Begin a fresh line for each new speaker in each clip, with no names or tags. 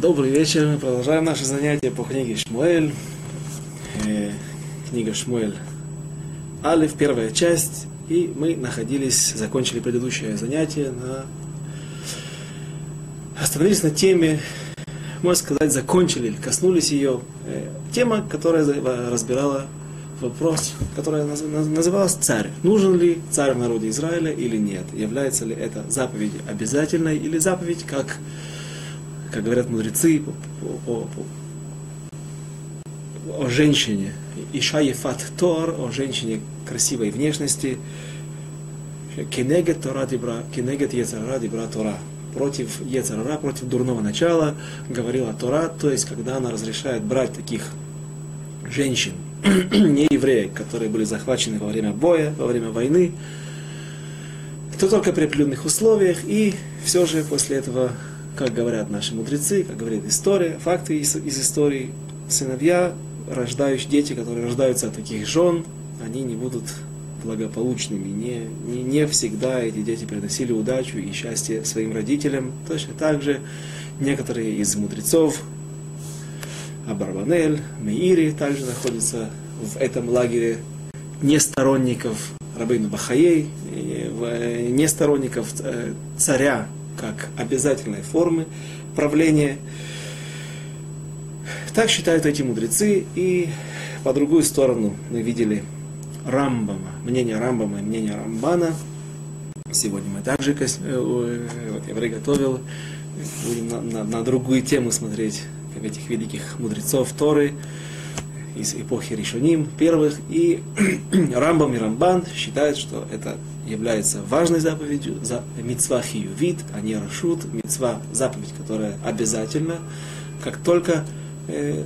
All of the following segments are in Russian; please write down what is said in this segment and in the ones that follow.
Добрый вечер. Мы продолжаем наше занятие по книге Шмуэль. Э, книга Шмуэль. Алиф, первая часть. И мы находились, закончили предыдущее занятие на... Остановились на теме, можно сказать, закончили, коснулись ее. Э, тема, которая разбирала вопрос, который называлась царь. Нужен ли царь в народе Израиля или нет? Является ли это заповедь обязательной или заповедь как как говорят мудрецы, о, о, о, о женщине, Иша Ефат Тор, о женщине красивой внешности, Кенегет Тора Дибра, Кенегет Ецарара Дибра Тора. Против Ецарара, против дурного начала говорила Тора, то есть когда она разрешает брать таких женщин, не евреев, которые были захвачены во время боя, во время войны, то только при определенных условиях, и все же после этого как говорят наши мудрецы, как говорит история, факты из, из истории, сыновья, рождающие дети, которые рождаются от таких жен, они не будут благополучными. Не, не, не всегда эти дети приносили удачу и счастье своим родителям. Точно так же некоторые из мудрецов, Абарбанель, Меири также находятся в этом лагере не сторонников Рабейну Бахаей, не сторонников э, царя как обязательной формы правления. Так считают эти мудрецы, и по другую сторону мы видели Рамбама, мнение Рамбама и мнение Рамбана. Сегодня мы также, э, вот я приготовил, будем на, на, на другую тему смотреть этих великих мудрецов Торы из эпохи Ришоним, первых, и Рамбам и Рамбан считают, что это является важной заповедью, за мецва хиювит, а не рашут, мецва заповедь, которая обязательна, как только э,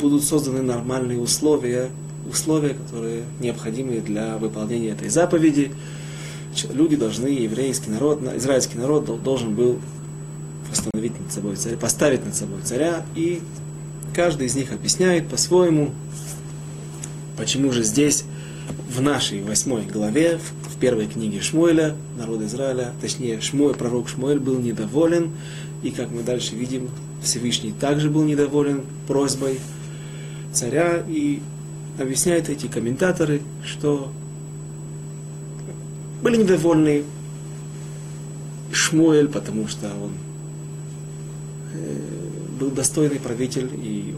будут созданы нормальные условия, условия, которые необходимы для выполнения этой заповеди, люди должны, еврейский народ, израильский народ должен был восстановить над собой царя, поставить над собой царя, и каждый из них объясняет по-своему, почему же здесь в нашей восьмой главе, в первой книге Шмуэля, народа Израиля, точнее, Шмуэль, пророк Шмуэль был недоволен, и как мы дальше видим, Всевышний также был недоволен просьбой царя, и объясняют эти комментаторы, что были недовольны Шмуэль, потому что он э, был достойный правитель, и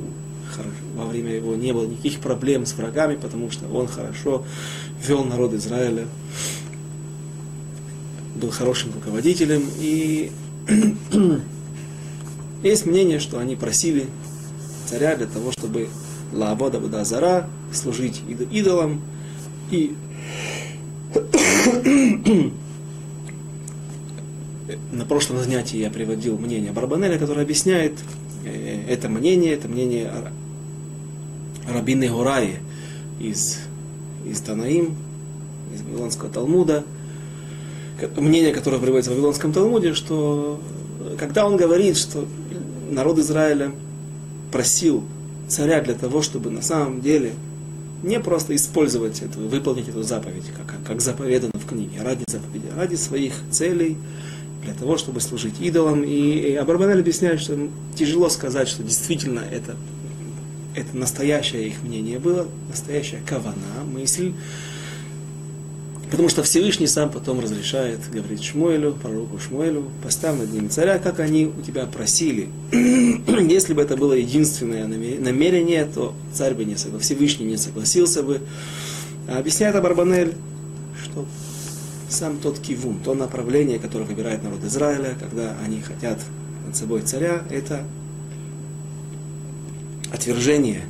во время его не было никаких проблем с врагами, потому что он хорошо вел народ Израиля, был хорошим руководителем. И есть мнение, что они просили царя для того, чтобы Лаабода Бадазара служить идолам. И на прошлом занятии я приводил мнение Барбанеля, которое объясняет это мнение, это мнение Рабины Гураи из, из Танаим, из Вавилонского Талмуда, мнение, которое приводится в Вавилонском Талмуде, что когда он говорит, что народ Израиля просил царя для того, чтобы на самом деле не просто использовать эту, выполнить эту заповедь, как, как заповедано в книге, ради заповеди, ради своих целей, для того, чтобы служить идолам. И, Абарбанель объясняет, что тяжело сказать, что действительно это это настоящее их мнение было, настоящая кавана, мысль, потому что Всевышний сам потом разрешает, говорит Шмуэлю, пророку Шмуэлю, поставь над ними царя, как они у тебя просили. Если бы это было единственное намерение, то царь бы не согласился, Всевышний не согласился бы. А объясняет Абарбанель, что сам тот кивун, то направление, которое выбирает народ Израиля, когда они хотят над собой царя, это отвержение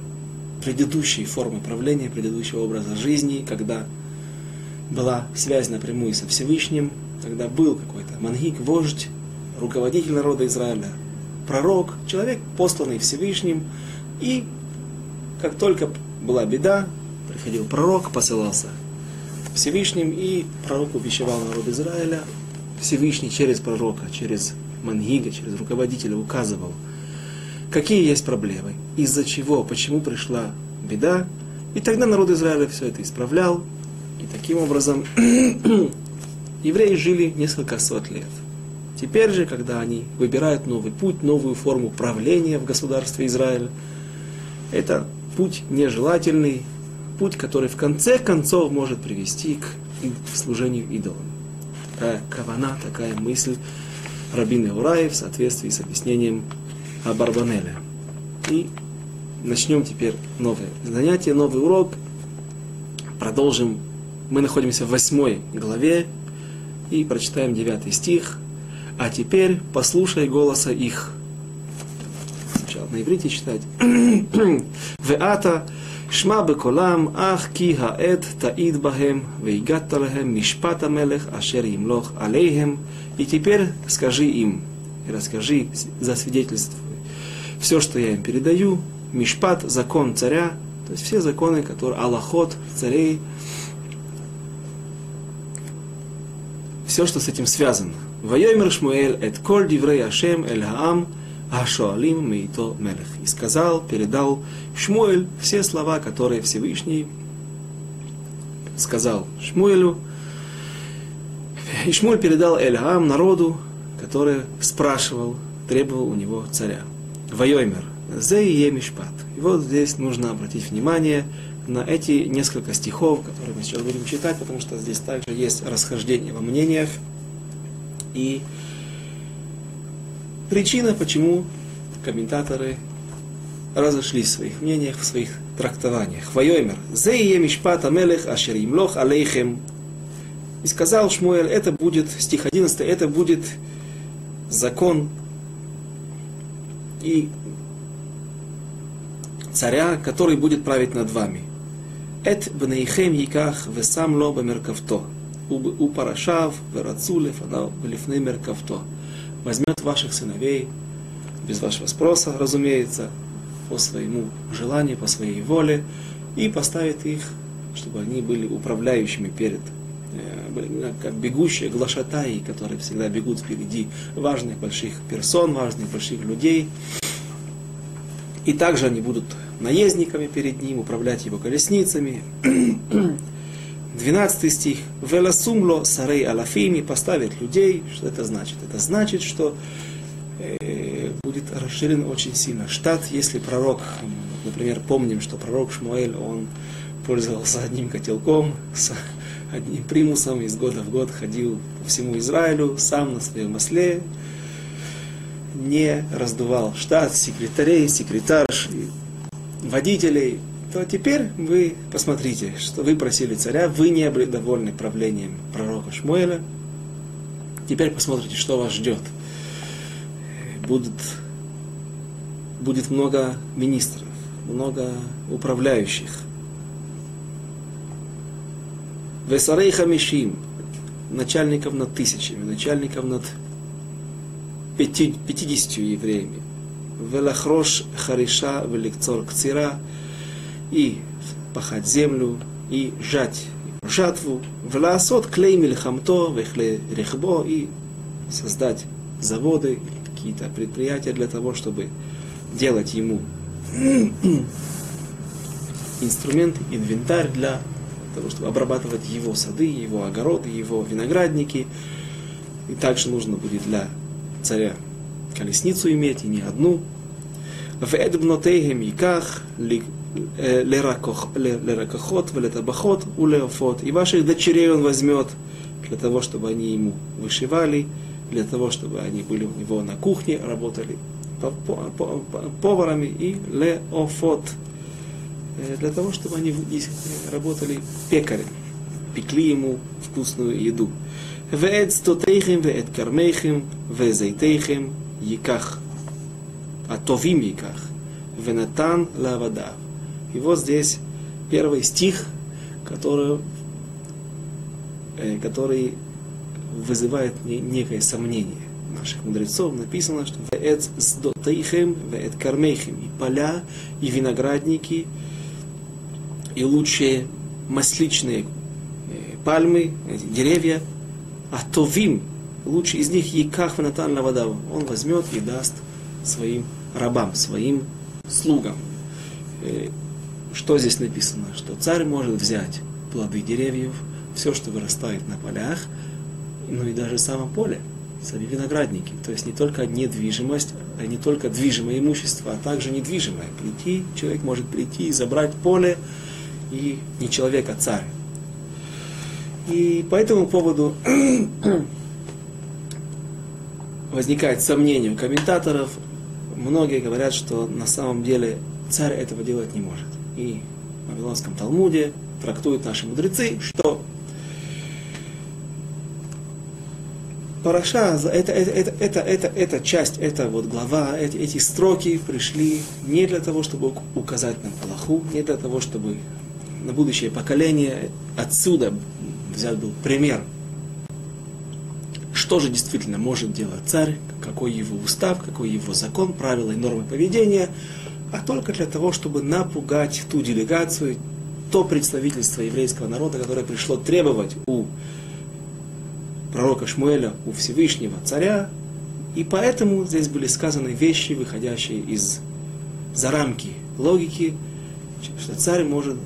предыдущей формы правления, предыдущего образа жизни, когда была связь напрямую со Всевышним, когда был какой-то мангик, вождь, руководитель народа Израиля, пророк, человек, посланный Всевышним, и как только была беда, приходил пророк, посылался Всевышним, и пророк увещевал народ Израиля, Всевышний через пророка, через мангига, через руководителя указывал – какие есть проблемы, из-за чего, почему пришла беда. И тогда народ Израиля все это исправлял. И таким образом евреи жили несколько сот лет. Теперь же, когда они выбирают новый путь, новую форму правления в государстве Израиль, это путь нежелательный, путь, который в конце концов может привести к служению идолам. Такая кавана, такая мысль Рабин Ураи в соответствии с объяснением Абарбанеля. И начнем теперь новое занятие, новый урок. Продолжим. Мы находимся в восьмой главе и прочитаем девятый стих. А теперь послушай голоса их. Сначала на иврите читать. Веата שמע בקולם, אך כי העת תעיד בהם, והגעת להם משפט המלך אשר ימלוך עליהם, и теперь скажи им, и расскажи, засвидетельствуй, все, что я им передаю, мишпат, закон царя, то есть все законы, которые, аллахот, царей, все, что с этим связано. Вайомер Шмуэль, эт коль диврей Ашем, эль хаам, ашоалим мейто мелех. И сказал, передал Шмуэль все слова, которые Всевышний сказал Шмуэлю. И Шмуэль передал Эль-Ам народу, который спрашивал, требовал у него царя. Вайомер, зе и мишпат. И вот здесь нужно обратить внимание на эти несколько стихов, которые мы сейчас будем читать, потому что здесь также есть расхождение во мнениях. И причина, почему комментаторы разошлись в своих мнениях, в своих трактованиях. Вайомер, зе и мишпат амелех ашер имлох алейхем. И сказал Шмуэль, это будет, стих 11, это будет закон и царя, который будет править над вами. Эт бнейхем яках весам ло бамеркавто. У парашав, верацулев, она лифны меркавто. Возьмет ваших сыновей, без вашего спроса, разумеется, по своему желанию, по своей воле, и поставит их, чтобы они были управляющими перед э, как бегущие глашатаи, которые всегда бегут впереди важных больших персон, важных больших людей. И также они будут наездниками перед ним, управлять его колесницами. 12 стих. Веласумло сарей алафими поставит людей. Что это значит? Это значит, что э, будет расширен очень сильно штат, если пророк, например, помним, что пророк Шмуэль, он пользовался одним котелком, с одним примусом, из года в год ходил по всему Израилю, сам на своем осле, не раздувал штат секретарей, секретарш, водителей, то теперь вы посмотрите, что вы просили царя, вы не были довольны правлением пророка Шмуэля. Теперь посмотрите, что вас ждет. Будут, будет много министров, много управляющих. Весарей Хамишим, начальников над тысячами, начальников над 50 евреями. Велахрош хариша великцор кцира и пахать землю, и жать жатву, власот клей мильхамто, вехле рехбо, и создать заводы, какие-то предприятия для того, чтобы делать ему инструмент, инвентарь для того, чтобы обрабатывать его сады, его огороды, его виноградники. И также нужно будет для царя колесницу иметь, и не одну. и как леракохот, велетабахот, улеофот. И ваших дочерей он возьмет для того, чтобы они ему вышивали, для того, чтобы они были у него на кухне, работали поварами и леофот, для того, чтобы они работали пекарем, пекли ему вкусную еду. ואת סטותיכם ואת כרמיכם וזיתיכם ייקח, הטובים ייקח, ונתן לעבדיו. И вот здесь первый стих, который, который вызывает некое сомнение наших мудрецов. Написано, что «Веэт сдотейхем, веэт кармейхем» и поля, и виноградники, и лучшие масличные пальмы, деревья – а товим, лучше из них Яках Натан Лавадав, он возьмет и даст своим рабам, своим слугам. Что здесь написано? Что царь может взять плоды деревьев, все, что вырастает на полях, ну и даже само поле. сами виноградники. То есть не только недвижимость, а не только движимое имущество, а также недвижимое. Прийти, человек может прийти и забрать поле, и не человек, а царь. И по этому поводу возникает сомнение у комментаторов. Многие говорят, что на самом деле царь этого делать не может. И в Вавилонском Талмуде трактуют наши мудрецы, что Параша, это, это, это, это, это, эта часть, эта вот глава, эти, эти строки пришли не для того, чтобы указать нам Аллаху, не для того, чтобы на будущее поколение отсюда взять был пример, что же действительно может делать царь, какой его устав, какой его закон, правила и нормы поведения, а только для того, чтобы напугать ту делегацию, то представительство еврейского народа, которое пришло требовать у пророка Шмуэля, у Всевышнего царя, и поэтому здесь были сказаны вещи, выходящие из за рамки логики, что царь может,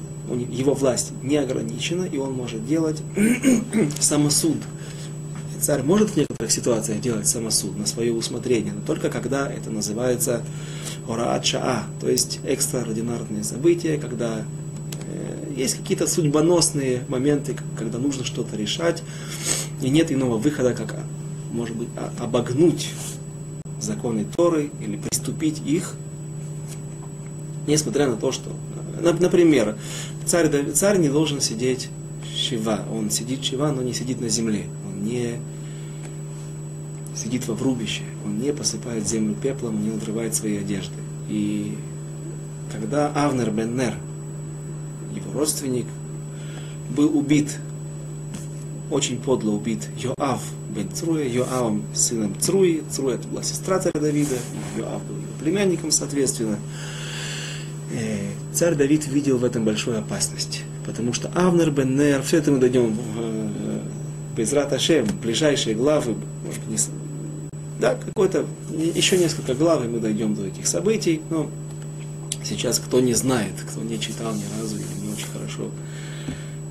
его власть не ограничена, и он может делать самосуд. Царь может в некоторых ситуациях делать самосуд на свое усмотрение, но только когда это называется ораат шаа, то есть экстраординарные события, когда э, есть какие-то судьбоносные моменты, когда нужно что-то решать, и нет иного выхода, как, может быть, обогнуть законы Торы или приступить их, несмотря на то, что, например, царь, царь не должен сидеть шива, он сидит шива, но не сидит на земле, он не сидит во врубище, он не посыпает землю пеплом, не надрывает свои одежды. И когда Авнер бен Нер, его родственник, был убит очень подло убит Йоав бен Цруя, Йоавом сыном Цруи, Цруя это была сестра царя Давида, Йоав был его племянником, соответственно. Э, царь Давид видел в этом большую опасность, потому что Авнер бен Нер, все это мы дойдем э, без Раташем, ближайшие главы, может быть, не, да, какой-то, еще несколько глав, и мы дойдем до этих событий, но сейчас кто не знает, кто не читал ни разу или не очень хорошо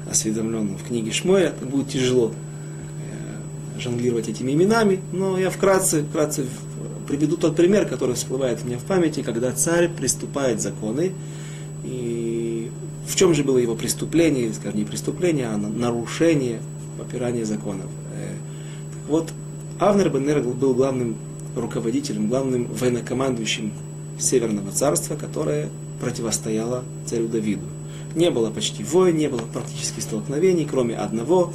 осведомленным в книге Шмоя, будет тяжело э, жонглировать этими именами, но я вкратце, вкратце приведу тот пример, который всплывает у меня в памяти, когда царь приступает законы, и в чем же было его преступление, скажем, не преступление, а нарушение, попирание законов. Э, так вот, Авнер Беннер был главным руководителем, главным военнокомандующим Северного царства, которое противостояло царю Давиду. Не было почти войн, не было практически столкновений, кроме одного.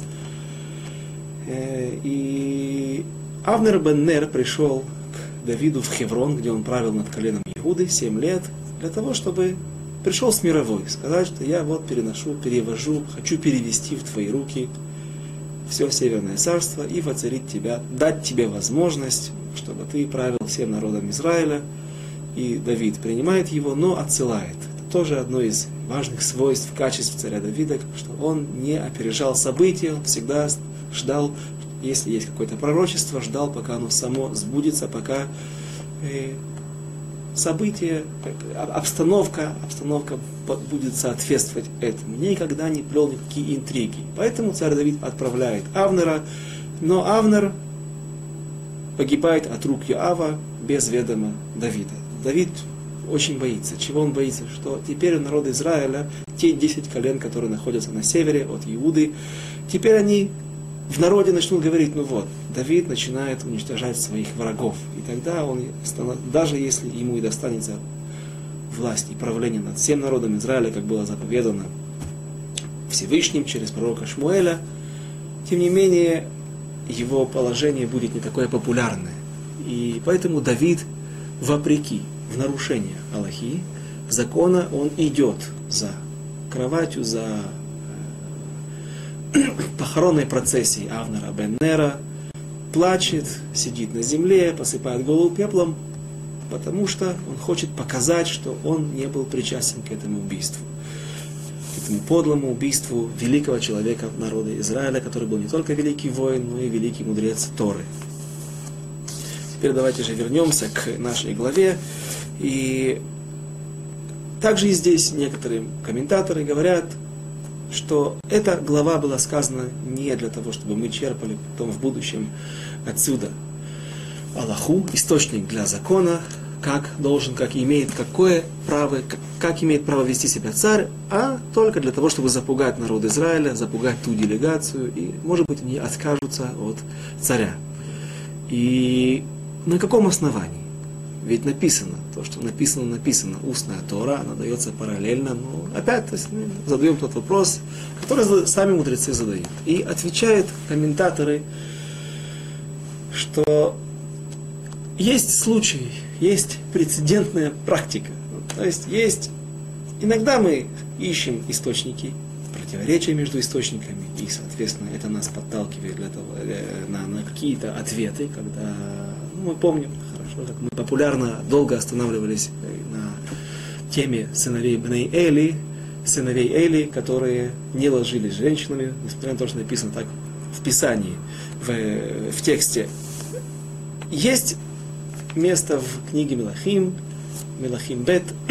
Э, и Авнер бен Нер пришел к Давиду в Хеврон, где он правил над коленом Иуды 7 лет, для того, чтобы пришел с мировой, сказать, что я вот переношу, перевожу, хочу перевести в твои руки все Северное Царство и воцарить тебя, дать тебе возможность, чтобы ты правил всем народом Израиля. И Давид принимает его, но отсылает тоже одно из важных свойств, качеств царя Давида, что он не опережал события, он всегда ждал, если есть какое-то пророчество, ждал, пока оно само сбудется, пока э, событие, обстановка, обстановка будет соответствовать этому. Никогда не плел никакие интриги. Поэтому царь Давид отправляет Авнера, но Авнер погибает от рук Иоава без ведома Давида. Давид очень боится. Чего он боится? Что теперь у народа Израиля, те 10 колен, которые находятся на севере от Иуды, теперь они в народе начнут говорить, ну вот, Давид начинает уничтожать своих врагов. И тогда он, даже если ему и достанется власть и правление над всем народом Израиля, как было заповедано Всевышним через пророка Шмуэля, тем не менее его положение будет не такое популярное. И поэтому Давид, вопреки в нарушение Аллахи, закона, он идет за кроватью, за похоронной процессией Авнера Беннера, плачет, сидит на земле, посыпает голову пеплом, потому что он хочет показать, что он не был причастен к этому убийству. К этому подлому убийству великого человека народа Израиля, который был не только великий воин, но и великий мудрец Торы. Теперь давайте же вернемся к нашей главе. И также и здесь некоторые комментаторы говорят, что эта глава была сказана не для того, чтобы мы черпали потом в будущем отсюда Аллаху, источник для закона, как должен, как имеет, какое право, как, как имеет право вести себя царь, а только для того, чтобы запугать народ Израиля, запугать ту делегацию, и, может быть, они откажутся от царя. И на каком основании? Ведь написано, то, что написано, написано, устная Тора, она дается параллельно, но опять то есть, мы задаем тот вопрос, который сами мудрецы задают. И отвечают комментаторы, что есть случаи, есть прецедентная практика. То есть есть, иногда мы ищем источники, противоречия между источниками, и, соответственно, это нас подталкивает для того, э, на, на какие-то ответы, когда ну, мы помним хорошо, как мы популярно долго останавливались э, на теме сыновей Бней Эли, сыновей Эли, которые не ложились женщинами, несмотря на то, что написано так в Писании, в, в тексте. Есть место в книге Мелахим, Мелахим Бет,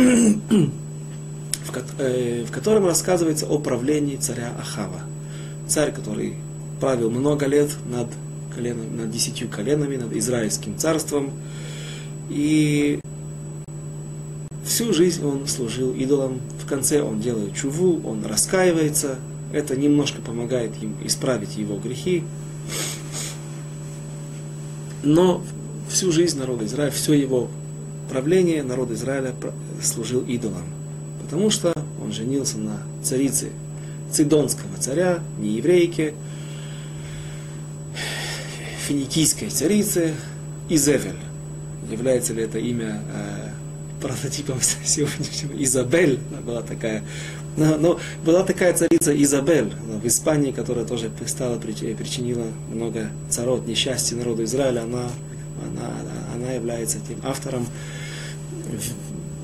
э, в котором рассказывается о правлении царя Ахава. Царь, который правил много лет над, коленом, над десятью коленами, над Израильским царством. И всю жизнь он служил идолам. В конце он делает чуву, он раскаивается. Это немножко помогает им исправить его грехи. Но всю жизнь народа Израиля, все его правление народа Израиля служил идолам. Потому что он женился на царице цидонского царя, не еврейке, финикийской царицы Изевель. Является ли это имя э, прототипом сегодняшнего Изабель? Была такая, но, но была такая царица Изабель в Испании, которая тоже стала, причинила много царот, несчастья народу Израиля. Она она, она является тем автором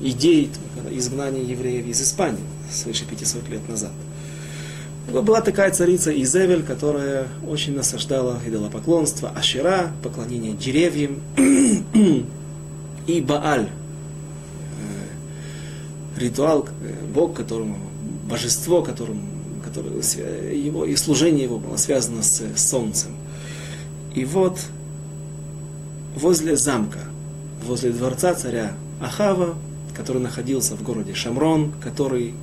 идей изгнания евреев из Испании свыше 500 лет назад. Была такая царица Изевель, которая очень насаждала идолопоклонство, ашера, поклонение деревьям и Бааль, э, ритуал, э, Бог, которому, божество, которому, которое, его, и служение его было связано с солнцем. И вот возле замка, возле дворца царя Ахава, который находился в городе Шамрон, который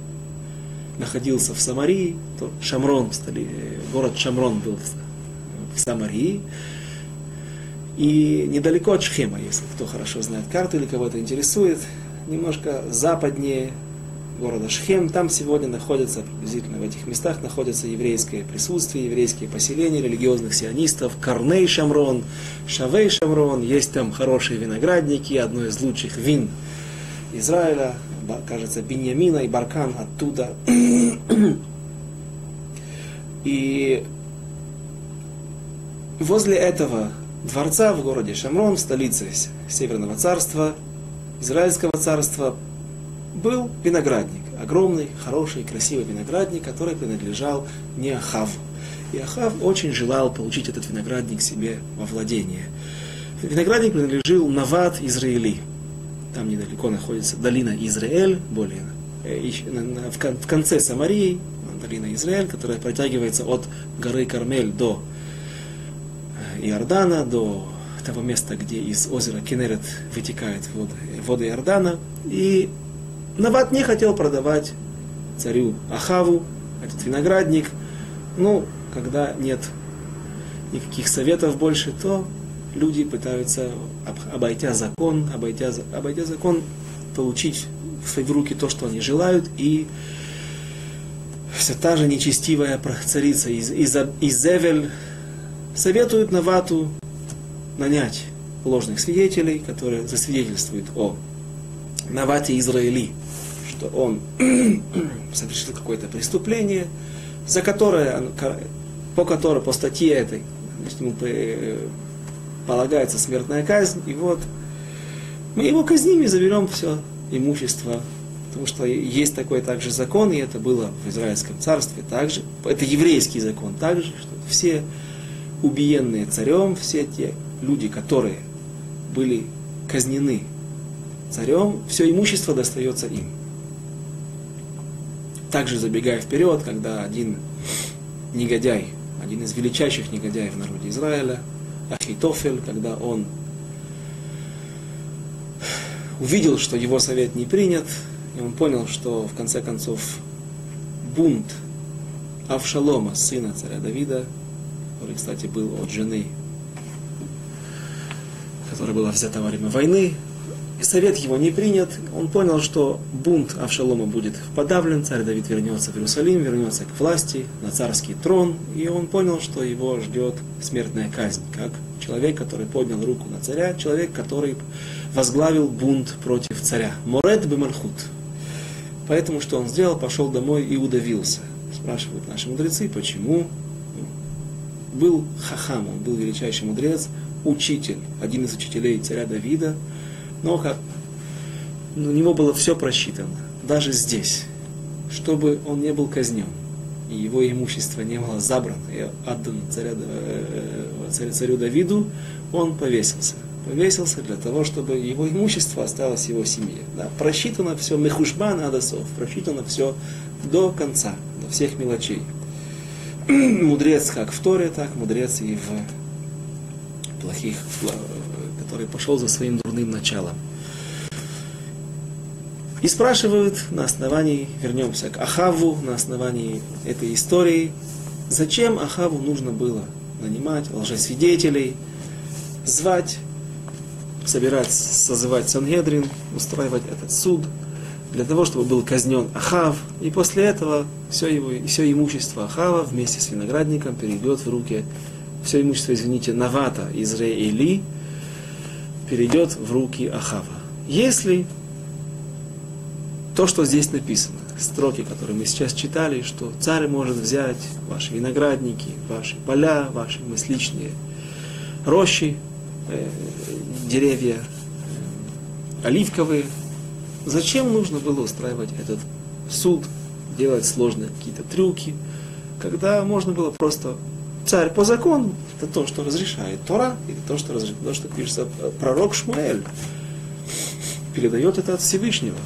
находился в Самарии, то Шамрон, город Шамрон был в Самарии, и недалеко от Шхема, если кто хорошо знает карту или кого-то интересует, немножко западнее города Шхем. Там сегодня находятся, приблизительно в этих местах, находится еврейское присутствие, еврейские поселения религиозных сионистов, Корней Шамрон, Шавей Шамрон. Есть там хорошие виноградники, одно из лучших вин Израиля, кажется, Беньямина и Баркан оттуда. И возле этого дворца в городе Шамрон, столице Северного царства, Израильского царства, был виноградник, огромный, хороший, красивый виноградник, который принадлежал не Ахаву. И Ахав очень желал получить этот виноградник себе во владение. Виноградник принадлежил Нават Израили. Там недалеко находится долина Израиль, более э, в конце Самарии, долина Израиль, которая протягивается от горы Кармель до Иордана, до того места, где из озера Кенерет вытекает воды, воды Иордана. И Нават не хотел продавать царю Ахаву этот виноградник. Ну, когда нет никаких советов больше, то люди пытаются, обойдя закон, обойдя, обойдя закон, получить в свои руки то, что они желают, и вся та же нечестивая царица из, из, Изевель советует Навату нанять ложных свидетелей, которые засвидетельствуют о Навате Израили, что он совершил какое-то преступление, за которое, по которой, по статье этой, значит, ему полагается смертная казнь, и вот мы его казним и заберем все имущество, потому что есть такой также закон, и это было в Израильском царстве также, это еврейский закон также, что все убиенные царем, все те люди, которые были казнены царем, все имущество достается им. Также забегая вперед, когда один негодяй, один из величайших негодяев в народе Израиля, Ахитофель, когда он увидел, что его совет не принят, и он понял, что в конце концов бунт Авшалома, сына царя Давида, который, кстати, был от жены, которая была взята во время войны, и совет его не принят, он понял, что бунт Авшалома будет подавлен, царь Давид вернется в Иерусалим, вернется к власти, на царский трон, и он понял, что его ждет смертная казнь, как человек, который поднял руку на царя, человек, который возглавил бунт против царя. Морет Бемальхут. Поэтому что он сделал? Пошел домой и удавился. Спрашивают наши мудрецы, почему был Хахам, он был величайший мудрец, учитель, один из учителей царя Давида, но как, у него было все просчитано, даже здесь, чтобы он не был казнен, и его имущество не было забрано и отдано царя, э, царю, царю Давиду, он повесился. Повесился для того, чтобы его имущество осталось его семье. Да, просчитано все, мехушбан адасов, просчитано все до конца, до всех мелочей. мудрец как в Торе, так мудрец и в плохих, который пошел за своим дурным началом. И спрашивают на основании, вернемся к Ахаву, на основании этой истории, зачем Ахаву нужно было нанимать лжесвидетелей, звать, собирать, созывать Сангедрин, устраивать этот суд, для того, чтобы был казнен Ахав, и после этого все, его, все имущество Ахава вместе с виноградником перейдет в руки, все имущество, извините, Навата из Реэли, перейдет в руки Ахава. Если то, что здесь написано, строки, которые мы сейчас читали, что царь может взять ваши виноградники, ваши поля, ваши мысличные рощи, э, деревья э, оливковые, зачем нужно было устраивать этот суд, делать сложные какие-то трюки, когда можно было просто царь по закону, это то, что разрешает Тора, или то, что, разрешает, то, что пишется пророк Шмуэль, передает это от Всевышнего.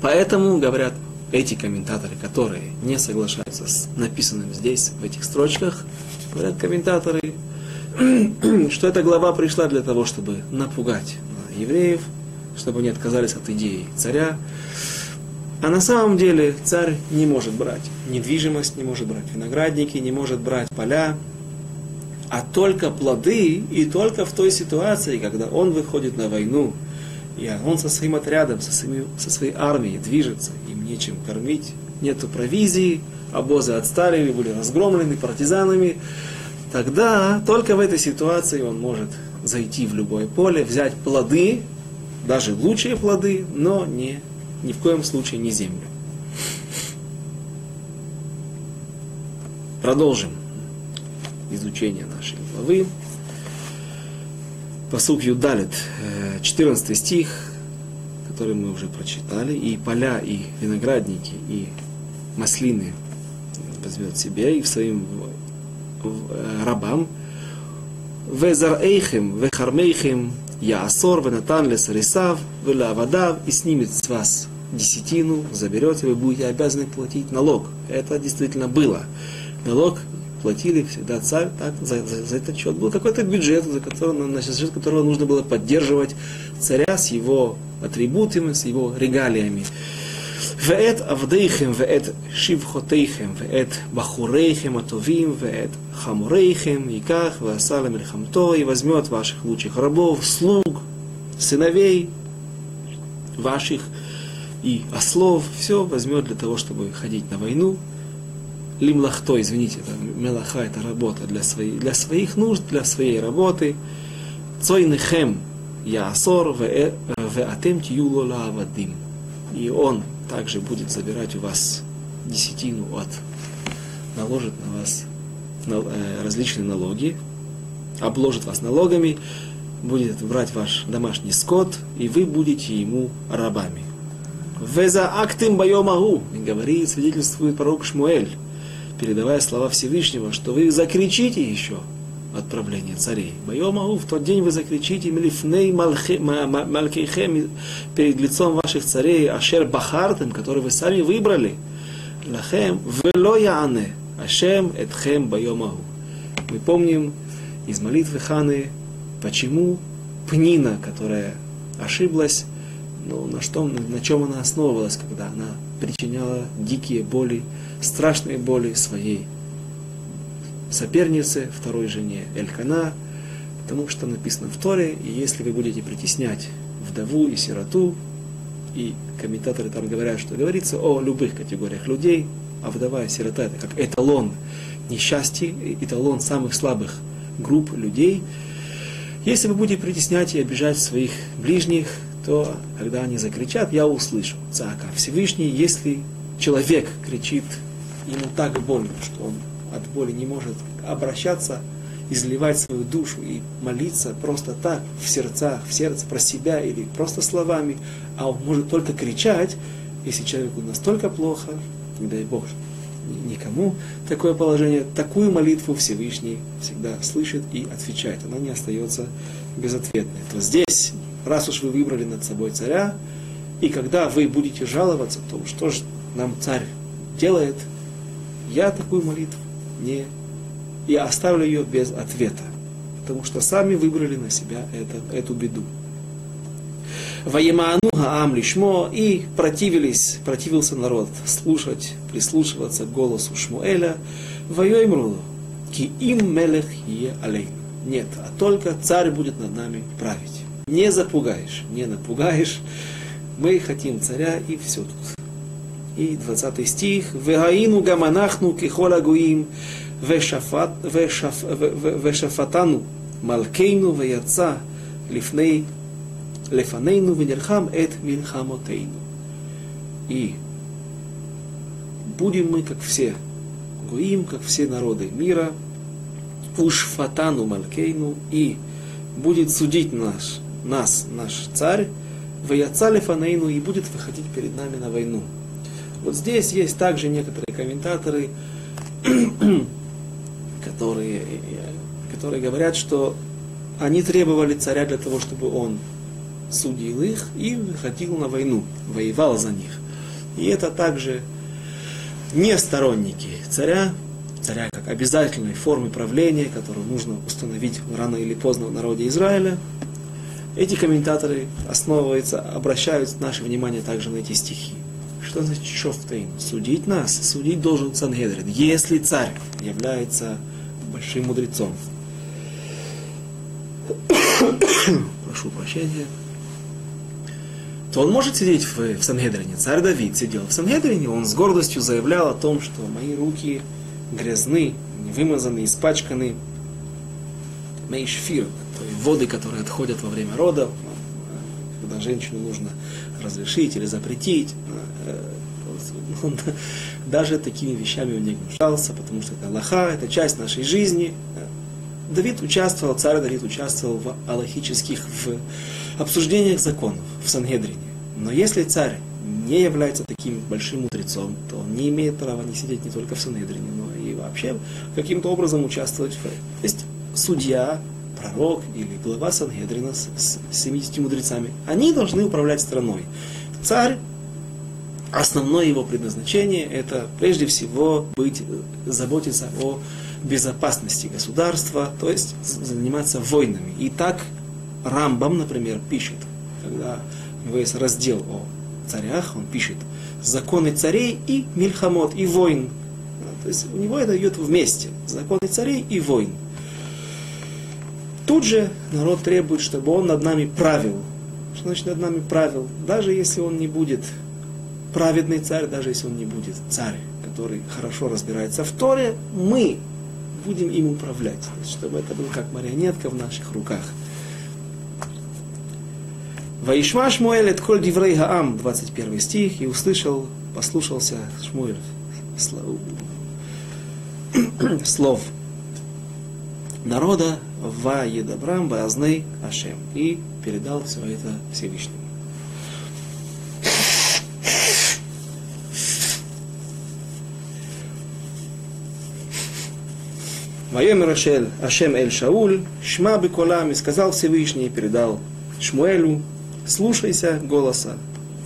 Поэтому, говорят эти комментаторы, которые не соглашаются с написанным здесь, в этих строчках, говорят комментаторы, что эта глава пришла для того, чтобы напугать евреев, чтобы они отказались от идеи царя, а на самом деле царь не может брать недвижимость, не может брать виноградники, не может брать поля, а только плоды, и только в той ситуации, когда он выходит на войну, и он со своим отрядом, со, своими, со своей армией движется, им нечем кормить, нету провизии, обозы отстали были разгромлены партизанами, тогда только в этой ситуации он может зайти в любое поле, взять плоды, даже лучшие плоды, но не ни в коем случае не землю. Продолжим изучение нашей главы. Посук Юдалит, 14 стих, который мы уже прочитали, и поля, и виноградники, и маслины возьмет себе и в своим э, рабам. Везар эйхем, вехармейхем, Яасор, Венатан, Лесарисав, Велавадав, и снимет с вас десятину, заберете, вы будете обязаны платить налог. Это действительно было. Налог платили всегда царь, так, за, за, за этот счет. Был какой-то бюджет, за который, на счет которого нужно было поддерживать царя с его атрибутами, с его регалиями. ואת עבדיכם ואת שבחותיכם ואת בחוריכם הטובים ואת хамурейхем, иках, васалам хамто, и возьмет ваших лучших рабов, слуг, сыновей, ваших и ослов, все возьмет для того, чтобы ходить на войну. Лимлахто, извините, это мелаха, это работа для, свои, для своих нужд, для своей работы. Цойнехем яасор веатем э, тиюло лавадим. И он также будет забирать у вас десятину от, наложит на вас различные налоги, обложит вас налогами, будет брать ваш домашний скот, и вы будете ему рабами. Веза актим байомагу, говорит, свидетельствует пророк Шмуэль, передавая слова Всевышнего, что вы закричите еще отправления царей. Байомагу, в тот день вы закричите милифней малькейхем перед лицом ваших царей, ашер бахартем, который вы сами выбрали. Лахем вело яане, ашем этхем байомагу. Мы помним из молитвы Ханы, почему Пнина, которая ошиблась, но на, что, на чем она основывалась, когда она причиняла дикие боли, страшные боли своей сопернице, второй жене Элькана, потому что написано в Торе, и если вы будете притеснять вдову и сироту, и комментаторы там говорят, что говорится о любых категориях людей, а вдова и сирота это как эталон несчастья, эталон самых слабых групп людей. Если вы будете притеснять и обижать своих ближних, то когда они закричат, я услышу. Цака Всевышний, если человек кричит, ему так больно, что он от боли не может обращаться, изливать свою душу и молиться просто так, в сердцах, в сердце про себя или просто словами, а он может только кричать, если человеку настолько плохо, не дай Бог, никому такое положение, такую молитву Всевышний всегда слышит и отвечает. Она не остается безответной. То здесь, раз уж вы выбрали над собой царя, и когда вы будете жаловаться, то что же нам царь делает, я такую молитву не... Я оставлю ее без ответа, потому что сами выбрали на себя это, эту беду. Ваимаану Гаам лишмо и противились, противился народ слушать, прислушиваться к голосу Шмуэля. Вайоймрулу, ки им мелех е алейн. Нет, а только царь будет над нами править. Не запугаешь, не напугаешь. Мы хотим царя и все тут. И 20 стих. Вегаину гаманахну кихола гуим вешафатану малкейну веяца лифней лефанейну венерхам эт мильхамотейну. И будем мы, как все гуим, как все народы мира, ушфатану малкейну, и будет судить наш, нас, наш царь, ваяца лефанейну, и будет выходить перед нами на войну. Вот здесь есть также некоторые комментаторы, которые, которые говорят, что они требовали царя для того, чтобы он судил их и выходил на войну, воевал за них. И это также не сторонники царя, царя как обязательной формы правления, которую нужно установить рано или поздно в народе Израиля. Эти комментаторы основываются, обращают наше внимание также на эти стихи. Что значит шофтейн? Судить нас, судить должен Сангедрин, если царь является большим мудрецом. Прошу прощения то он может сидеть в, в Сангедрине. Царь Давид сидел в Сангедрине, он с гордостью заявлял о том, что мои руки грязны, вымазаны, испачканы. Мейшфир, то есть воды, которые отходят во время рода, когда женщину нужно разрешить или запретить. Э, он даже такими вещами он не гнушался, потому что это Аллаха, это часть нашей жизни. Давид участвовал, царь Давид участвовал в аллахических, в обсуждениях законов в Сангедрине. Но если царь не является таким большим мудрецом, то он не имеет права не сидеть не только в Сангедрине, но и вообще каким-то образом участвовать в... То есть судья, пророк или глава Сангедрина с 70 мудрецами, они должны управлять страной. Царь, основное его предназначение, это прежде всего быть, заботиться о безопасности государства, то есть заниматься войнами. И так Рамбам, например, пишет, когда у него есть раздел о царях, он пишет законы царей и мильхамот, и войн. То есть у него это идет вместе, законы царей и войн. Тут же народ требует, чтобы он над нами правил. Что значит над нами правил? Даже если он не будет праведный царь, даже если он не будет царь, который хорошо разбирается в Торе, мы будем им управлять. Чтобы это было как марионетка в наших руках. Ваишма Шмуэль это коль диврей хаам, 21 стих, и услышал, послушался Шмуэль слов народа Ва Едабрам Баазней Ашем и передал все это Всевышнему. Вайомер Ашем Эль Шауль, Шма Беколам, и сказал Всевышний, и передал Шмуэлю, слушайся голоса.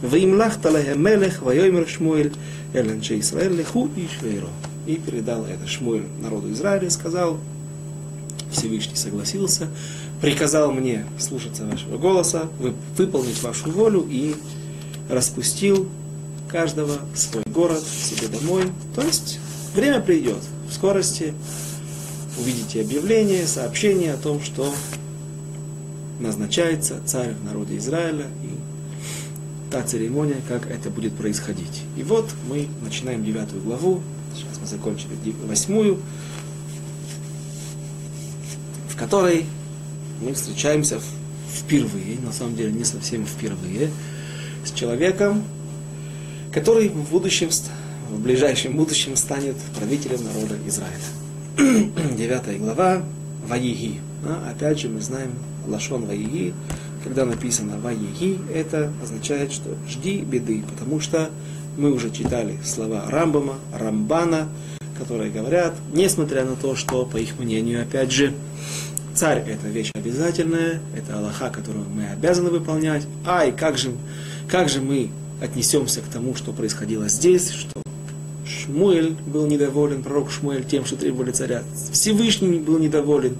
Ваимлах талахе мелех, вайомер Шмуэль, эланче Исраэль, леху и швейро. И передал это Шмуэль народу Израиля, сказал, Всевышний согласился, приказал мне слушаться вашего голоса, выполнить вашу волю и распустил каждого свой город, себе домой. То есть время придет. В скорости увидите объявление, сообщение о том, что назначается царь в народе Израиля и та церемония, как это будет происходить. И вот мы начинаем девятую главу, сейчас мы закончили восьмую, в которой мы встречаемся впервые, на самом деле не совсем впервые, с человеком, который в будущем, в ближайшем будущем станет правителем народа Израиля. Девятая глава Ваиги. А, опять же мы знаем Лашон Ваиги, когда написано Ваиги, это означает, что жди беды, потому что мы уже читали слова Рамбама, Рамбана, которые говорят, несмотря на то, что, по их мнению, опять же, царь это вещь обязательная, это Аллаха, которую мы обязаны выполнять, ай, как же, как же мы отнесемся к тому, что происходило здесь, что Шмуэль был недоволен, пророк Шмуэль тем, что требовали царя. Всевышний был недоволен,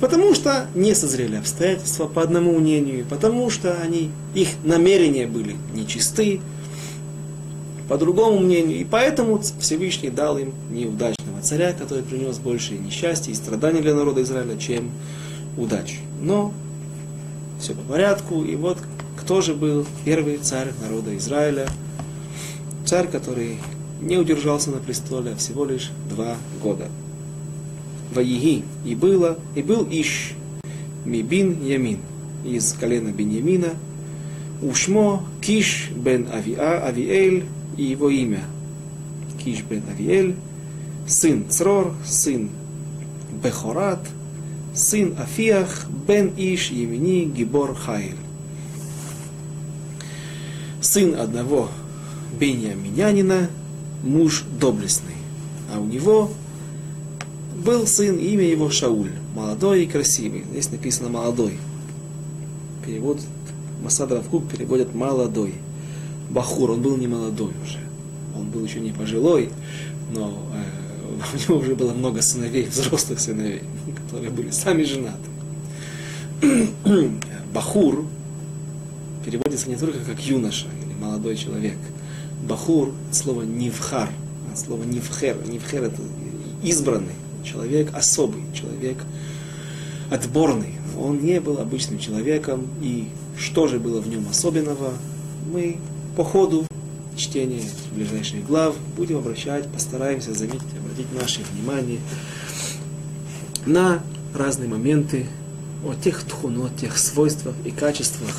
потому что не созрели обстоятельства по одному мнению, потому что они, их намерения были нечисты, по другому мнению, и поэтому Всевышний дал им неудачного царя, который принес больше несчастья и страданий для народа Израиля, чем удачи. Но все по порядку, и вот кто же был первый царь народа Израиля? Царь, который не удержался на престоле всего лишь два года. Ваиги и было, и был Иш, Мибин Ямин, из колена Беньямина, Ушмо Киш бен Авиа, Авиэль и его имя. Киш бен Авиэль, сын Црор, сын Бехорат, сын Афиах, бен Иш, Емини, Гибор Хайль сын одного Беньяминянина, муж доблестный. А у него был сын, имя его Шауль, молодой и красивый. Здесь написано молодой. Перевод Масад Равкук переводят молодой. Бахур, он был не молодой уже. Он был еще не пожилой, но э, у него уже было много сыновей, взрослых сыновей, которые были сами женаты. Бахур переводится не только как юноша молодой человек. Бахур – слово нивхар, слово нивхер. Нивхер – это избранный человек, особый человек, отборный. Он не был обычным человеком, и что же было в нем особенного, мы по ходу чтения ближайших глав будем обращать, постараемся заметить, обратить наше внимание на разные моменты о тех тхунот, тех свойствах и качествах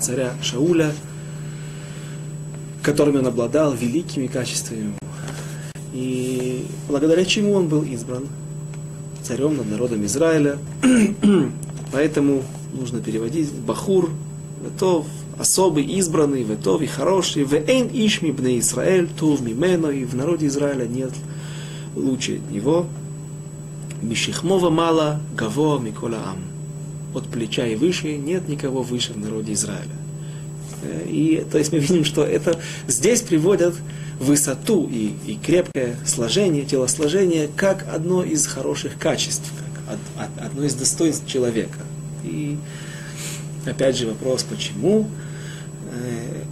царя Шауля – которыми он обладал, великими качествами. И благодаря чему он был избран царем над народом Израиля. Поэтому нужно переводить Бахур, Ветов, особый, избранный, Ветов и хороший, Вейн Ишми бне Израиль, Тув Мимено, и в народе Израиля нет лучше него. Мишихмова мало, Гаво Микола Ам. От плеча и выше нет никого выше в народе Израиля. И то есть мы видим, что это здесь приводят высоту и, и крепкое сложение, телосложение, как одно из хороших качеств, как одно из достоинств человека. И опять же вопрос, почему э,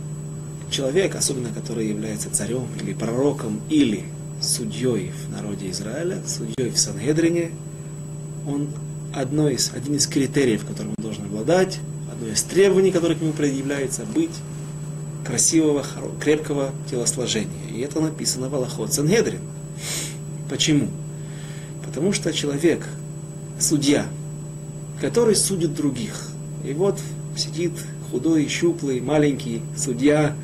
человек, особенно который является царем или пророком, или судьей в народе Израиля, судьей в Сангедрине, он одно из, один из критериев, которым он должен обладать, одно из требований, которое к нему предъявляется, быть красивого, крепкого телосложения. И это написано в Аллахот Сангедрин. Почему? Потому что человек, судья, который судит других. И вот сидит худой, щуплый, маленький судья,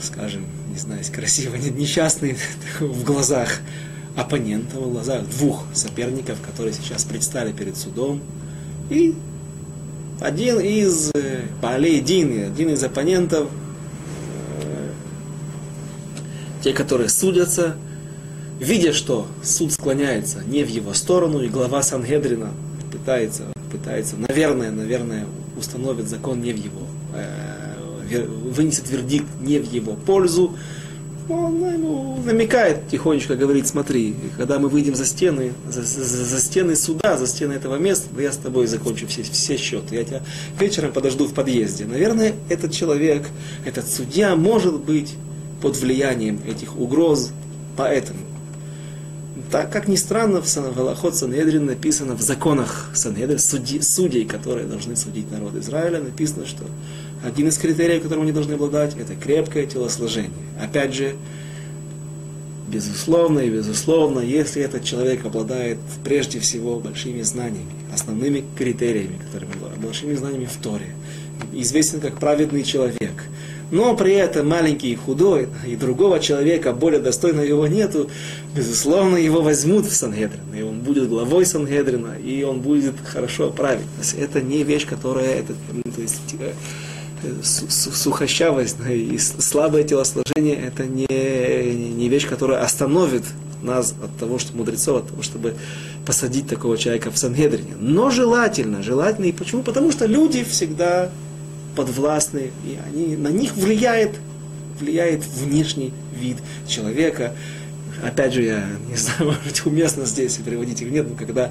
скажем, не знаю, красиво, несчастный в глазах оппонента, в глазах двух соперников, которые сейчас предстали перед судом, и один из Палей Дин, один из оппонентов, э, те, которые судятся, видя, что суд склоняется не в его сторону, и глава Сангедрина пытается, пытается, наверное, наверное, установит закон не в его, э, вынесет вердикт не в его пользу, он ну, намекает тихонечко, говорит, смотри, когда мы выйдем за стены, за, за, за стены суда, за стены этого места, я с тобой закончу все, все счеты. Я тебя вечером подожду в подъезде. Наверное, этот человек, этот судья может быть под влиянием этих угроз, поэтому. Так как ни странно, в Галахот Санедрин написано в законах Санедрин, судей, судей, которые должны судить народ Израиля, написано, что один из критериев, которым они должны обладать, это крепкое телосложение. Опять же, безусловно и безусловно, если этот человек обладает прежде всего большими знаниями, основными критериями, которыми большими знаниями в Торе, известен как праведный человек, но при этом маленький и худой, и другого человека, более достойного его нету, безусловно, его возьмут в Сангедрин, и он будет главой Сангедрина, и он будет хорошо править. То есть это не вещь, которая, это, то есть, сухощавость и слабое телосложение это не, не вещь, которая остановит нас от того, что мудрецов, от того, чтобы посадить такого человека в Сангедрине. Но желательно, желательно. И почему? Потому что люди всегда подвластны, и они, на них влияет, влияет внешний вид человека. Опять же, я не знаю, может уместно здесь переводить их нет, но когда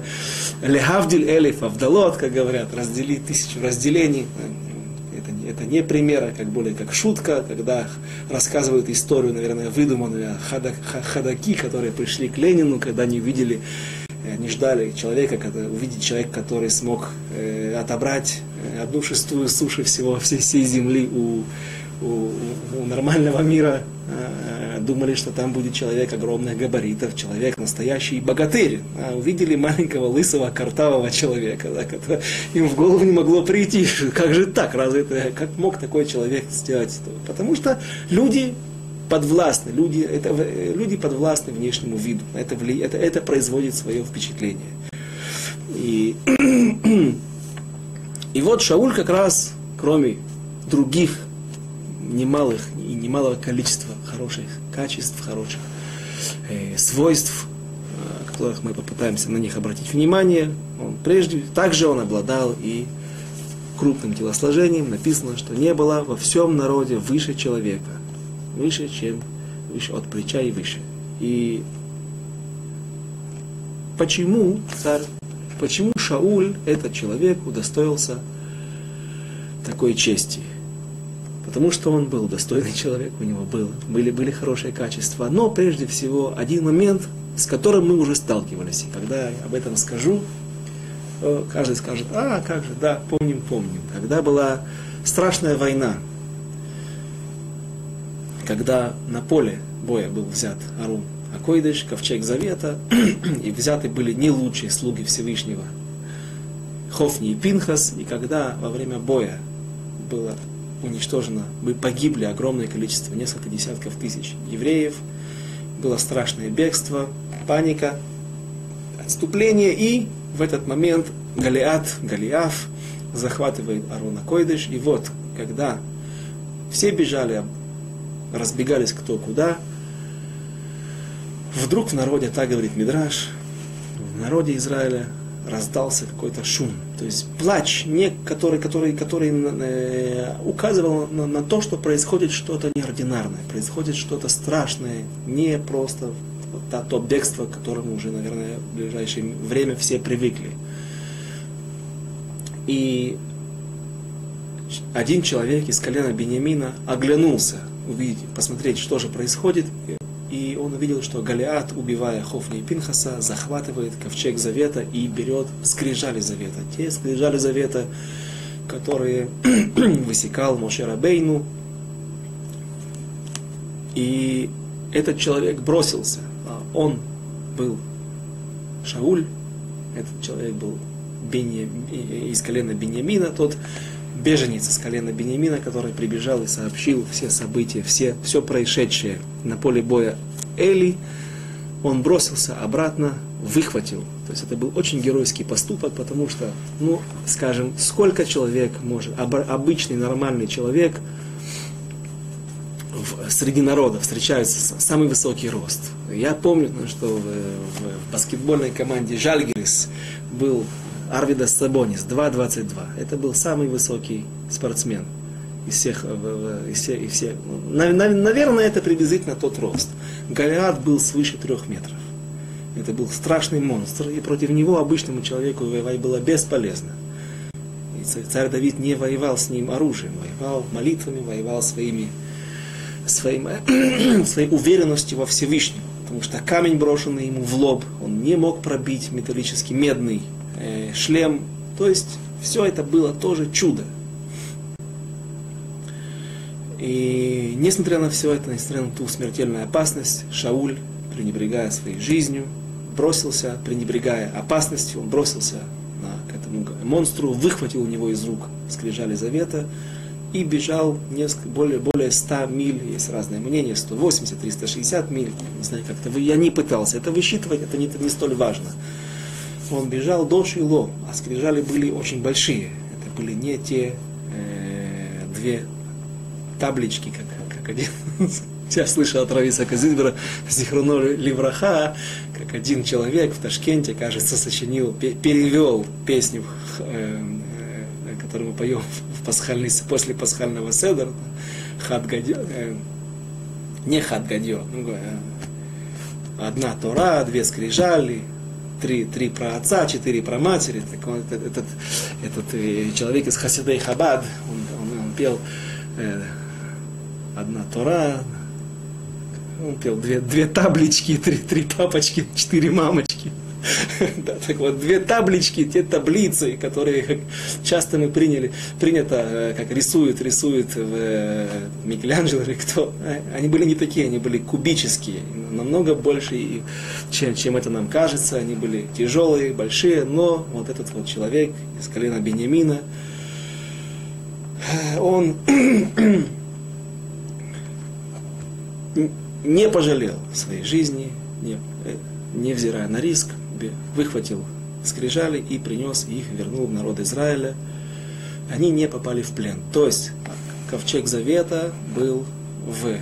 Лехавдиль Элиф Авдалот, как говорят, раздели тысячу разделений, это не пример, а как более как шутка, когда рассказывают историю, наверное, выдуманную хадаки, которые пришли к Ленину, когда они увидели, э, они ждали человека, увидеть человека, который смог э, отобрать э, одну шестую суши всего, всей, всей земли у, у, у нормального мира, э, думали, что там будет человек огромных габаритов, человек настоящий богатырь. А увидели маленького лысого картавого человека, да, который им в голову не могло прийти. Как же так? Разве это, как мог такой человек сделать это? Потому что люди подвластны, люди, это, люди подвластны внешнему виду. Это, это, это производит свое впечатление. И, и вот Шауль как раз, кроме других немалых и немалого количества хороших качеств, хороших э, свойств, э, которых мы попытаемся на них обратить внимание. Он прежде, также он обладал и крупным телосложением. Написано, что не было во всем народе выше человека, выше, чем выше от плеча и выше. И почему царь, почему Шауль, этот человек, удостоился такой чести? Потому что он был достойный человек, у него был, были, были хорошие качества. Но прежде всего один момент, с которым мы уже сталкивались. И когда я об этом скажу, каждый скажет, а, как же, да, помним, помним. Когда была страшная война, когда на поле боя был взят Арун Акойдыш, ковчег Завета, и взяты были не лучшие слуги Всевышнего, Хофни и Пинхас, и когда во время боя было уничтожено, погибли огромное количество, несколько десятков тысяч евреев, было страшное бегство, паника, отступление, и в этот момент Галиат, Галиаф захватывает Арона Койдыш, и вот, когда все бежали, разбегались кто куда, вдруг в народе, так говорит Мидраш, в народе Израиля раздался какой-то шум. То есть плач, не, который, который, который э, указывал на, на то, что происходит что-то неординарное, происходит что-то страшное, не просто то, то бегство, к которому уже, наверное, в ближайшее время все привыкли. И один человек из колена Бениамина оглянулся, увидеть, посмотреть, что же происходит, он увидел, что Галиат, убивая Хофни и Пинхаса, захватывает ковчег Завета и берет скрижали Завета. Те скрижали Завета, которые высекал Моше Рабейну. И этот человек бросился. А он был Шауль, этот человек был Бенья, из колена Беньямина, тот беженец из колена Бениамина, который прибежал и сообщил все события, все, все происшедшее на поле боя Эли, он бросился обратно, выхватил. То есть это был очень геройский поступок, потому что, ну, скажем, сколько человек может, обычный нормальный человек в, среди народа встречается самый высокий рост. Я помню, что в, в, баскетбольной команде Жальгерис был Арвидас Сабонис, 2.22. Это был самый высокий спортсмен. Из всех, из всех, из всех. Наверное, это приблизительно тот рост. Голиат был свыше трех метров. Это был страшный монстр, и против него обычному человеку воевать было бесполезно. И царь Давид не воевал с ним оружием, воевал молитвами, воевал своими, своим, своей уверенностью во Всевышнем. Потому что камень, брошенный ему в лоб, он не мог пробить металлический медный э, шлем. То есть все это было тоже чудо. И несмотря на все это, несмотря на ту смертельную опасность, Шауль, пренебрегая своей жизнью, бросился, пренебрегая опасностью, он бросился на, к этому монстру, выхватил у него из рук скрижали завета и бежал несколько, более, более 100 миль, есть разные мнения, 180, 360 миль, не знаю, как-то, я не пытался это высчитывать, это не, не столь важно. Он бежал до Шило, а скрижали были очень большие, это были не те э, две таблички, как, как один. Я слышал от Рависа Казидбера, Зихруно Ливраха, как один человек в Ташкенте, кажется, сочинил, перевел песню, э, э, которую мы поем в пасхальный, после пасхального седра, Хат Гадьо, э, не Хат Гадьо, ну, одна Тора, две скрижали, три, три про отца, четыре про матери. Так он, этот, этот, этот человек из Хасидей Хабад, он, он, он пел э, одна Тора, он пел две, две таблички, три, три папочки, четыре мамочки. Да, так вот, две таблички, те таблицы, которые как часто мы приняли, принято, э, как рисуют, рисуют в э, Микеланджело или кто, э, они были не такие, они были кубические, намного больше, чем, чем это нам кажется, они были тяжелые, большие, но вот этот вот человек из колена Бениамина, он не пожалел своей жизни, не, э, невзирая на риск, выхватил скрижали и принес их, вернул в народ Израиля. Они не попали в плен. То есть ковчег Завета был в,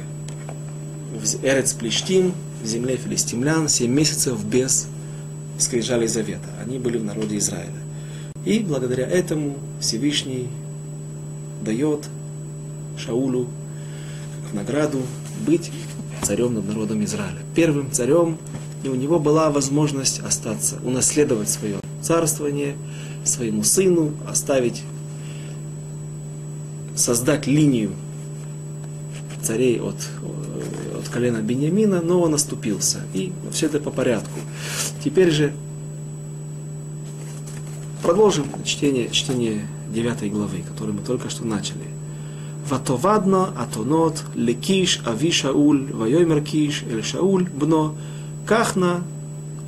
в Эрец Плештим, в земле филистимлян, 7 месяцев без скрижали Завета. Они были в народе Израиля. И благодаря этому Всевышний дает Шаулю как награду быть царем над народом Израиля. Первым царем, и у него была возможность остаться, унаследовать свое царствование своему сыну, оставить, создать линию царей от, от колена Бениамина, но он оступился. И все это по порядку. Теперь же продолжим чтение, чтение 9 главы, которую мы только что начали. ותאבדנה אתונות לקיש אבי שאול, ויאמר קיש אל Бно, בנו, קח נא